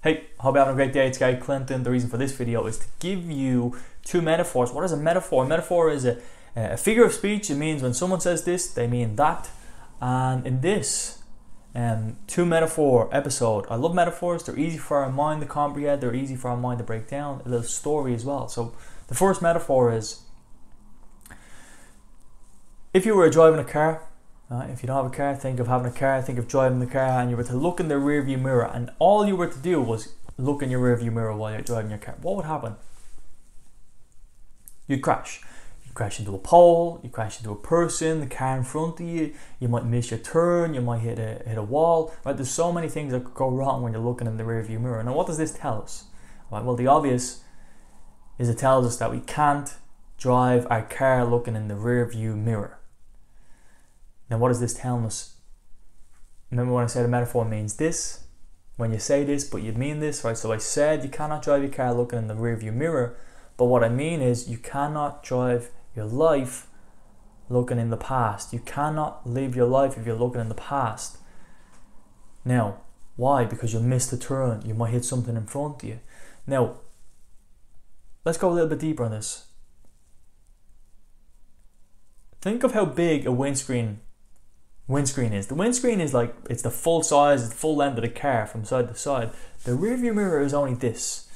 Hey, hope you're having a great day. It's Gary Clinton. The reason for this video is to give you two metaphors. What is a metaphor? A metaphor is a, a figure of speech. It means when someone says this, they mean that. And in this um, two metaphor episode, I love metaphors. They're easy for our mind to comprehend. They're easy for our mind to break down. A little story as well. So the first metaphor is if you were driving a car uh, if you don't have a car, think of having a car, think of driving the car, and you were to look in the rearview mirror, and all you were to do was look in your rearview mirror while you're driving your car. What would happen? You'd crash. You'd crash into a pole, you crash into a person, the car in front of you, you might miss your turn, you might hit a, hit a wall. Right? There's so many things that could go wrong when you're looking in the rearview mirror. Now, what does this tell us? Right, well, the obvious is it tells us that we can't drive our car looking in the rearview mirror. Now, what is this telling us? Remember when I said a metaphor means this? When you say this, but you mean this, right? So I said you cannot drive your car looking in the rearview mirror, but what I mean is you cannot drive your life looking in the past. You cannot live your life if you're looking in the past. Now, why? Because you'll miss the turn. You might hit something in front of you. Now, let's go a little bit deeper on this. Think of how big a windscreen windscreen is. The windscreen is like it's the full size, the full length of the car from side to side. The rearview mirror is only this,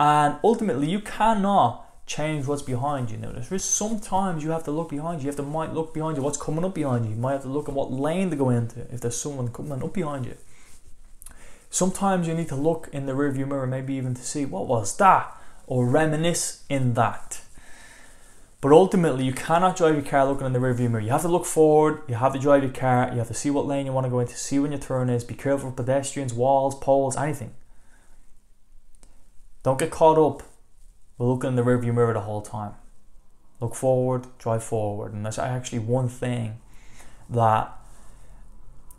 and ultimately you cannot change what's behind you. Now, there's sometimes you have to look behind you. You have to might look behind you. What's coming up behind you? You might have to look at what lane to go into if there's someone coming up behind you. Sometimes you need to look in the rearview mirror, maybe even to see what was that, or reminisce in that. But ultimately, you cannot drive your car looking in the rearview mirror. You have to look forward. You have to drive your car. You have to see what lane you want to go into, see when your turn is. Be careful of pedestrians, walls, poles, anything. Don't get caught up with looking in the rearview mirror the whole time. Look forward, drive forward, and that's actually one thing that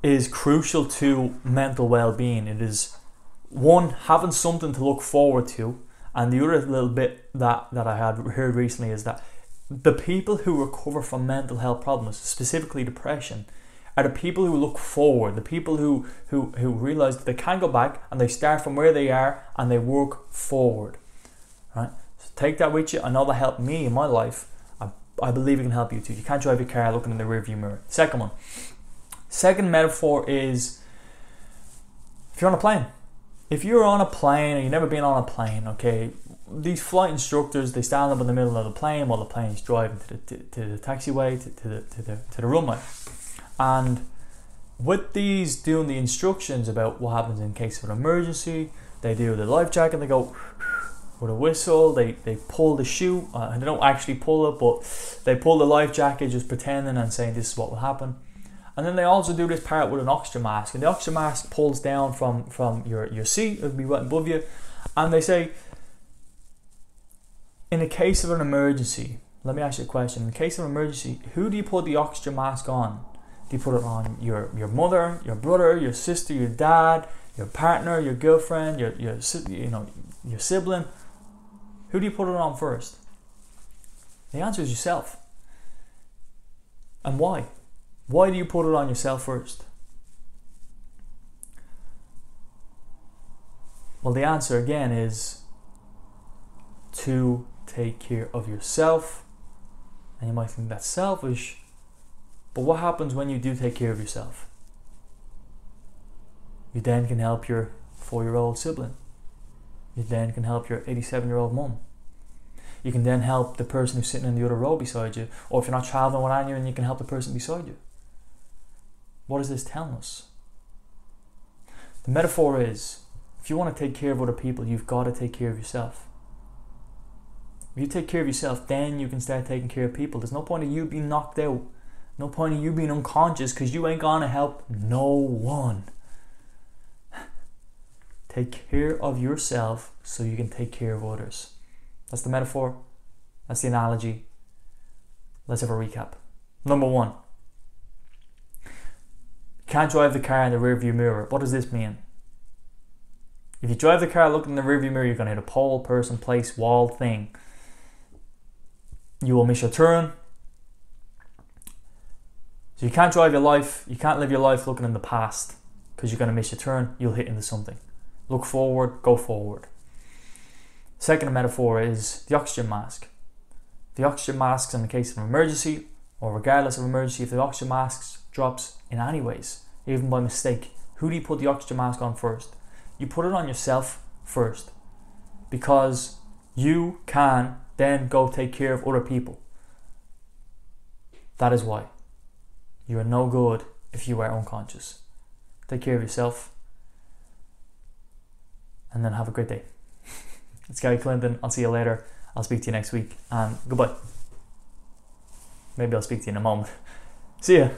is crucial to mental well-being. It is one having something to look forward to, and the other little bit that that I had heard recently is that the people who recover from mental health problems, specifically depression, are the people who look forward, the people who, who, who realize that they can go back and they start from where they are and they work forward. Right? So take that with you. I know that helped me in my life. I, I believe it can help you too. You can't drive your car looking in the rearview mirror. Second one. Second metaphor is if you're on a plane. If you're on a plane or you've never been on a plane, okay, these flight instructors they stand up in the middle of the plane while the plane's driving to the, to, to the taxiway to, to, the, to, the, to the runway. And with these doing the instructions about what happens in case of an emergency they do the life jacket they go with a whistle. They, they pull the chute. Uh, they don't actually pull it but they pull the life jacket just pretending and saying this is what will happen and then they also do this part with an oxygen mask and the oxygen mask pulls down from from your, your seat it'll be right above you and they say in a case of an emergency, let me ask you a question. In case of an emergency, who do you put the oxygen mask on? Do you put it on your, your mother, your brother, your sister, your dad, your partner, your girlfriend, your, your you know your sibling? Who do you put it on first? The answer is yourself. And why? Why do you put it on yourself first? Well, the answer again is to take care of yourself. And you might think that's selfish, but what happens when you do take care of yourself? You then can help your four year old sibling. You then can help your 87 year old mum. You can then help the person who's sitting in the other row beside you, or if you're not traveling with anyone, you can help the person beside you. What is this tell us? The metaphor is if you want to take care of other people, you've got to take care of yourself. If you take care of yourself, then you can start taking care of people. There's no point in you being knocked out. No point in you being unconscious because you ain't gonna help no one. Take care of yourself so you can take care of others. That's the metaphor. That's the analogy. Let's have a recap. Number one. Can't drive the car in the rearview mirror. What does this mean? If you drive the car looking in the rearview mirror, you're gonna hit a pole, person, place, wall, thing you will miss your turn. So you can't drive your life, you can't live your life looking in the past because you're going to miss your turn, you'll hit into something. look forward, go forward. Second metaphor is the oxygen mask. The oxygen masks in the case of an emergency, or regardless of emergency, if the oxygen mask drops in any ways, even by mistake, who do you put the oxygen mask on first? You put it on yourself first. Because you can then go take care of other people. That is why. You are no good if you are unconscious. Take care of yourself and then have a great day. it's Gary Clinton. I'll see you later. I'll speak to you next week and goodbye. Maybe I'll speak to you in a moment. See ya.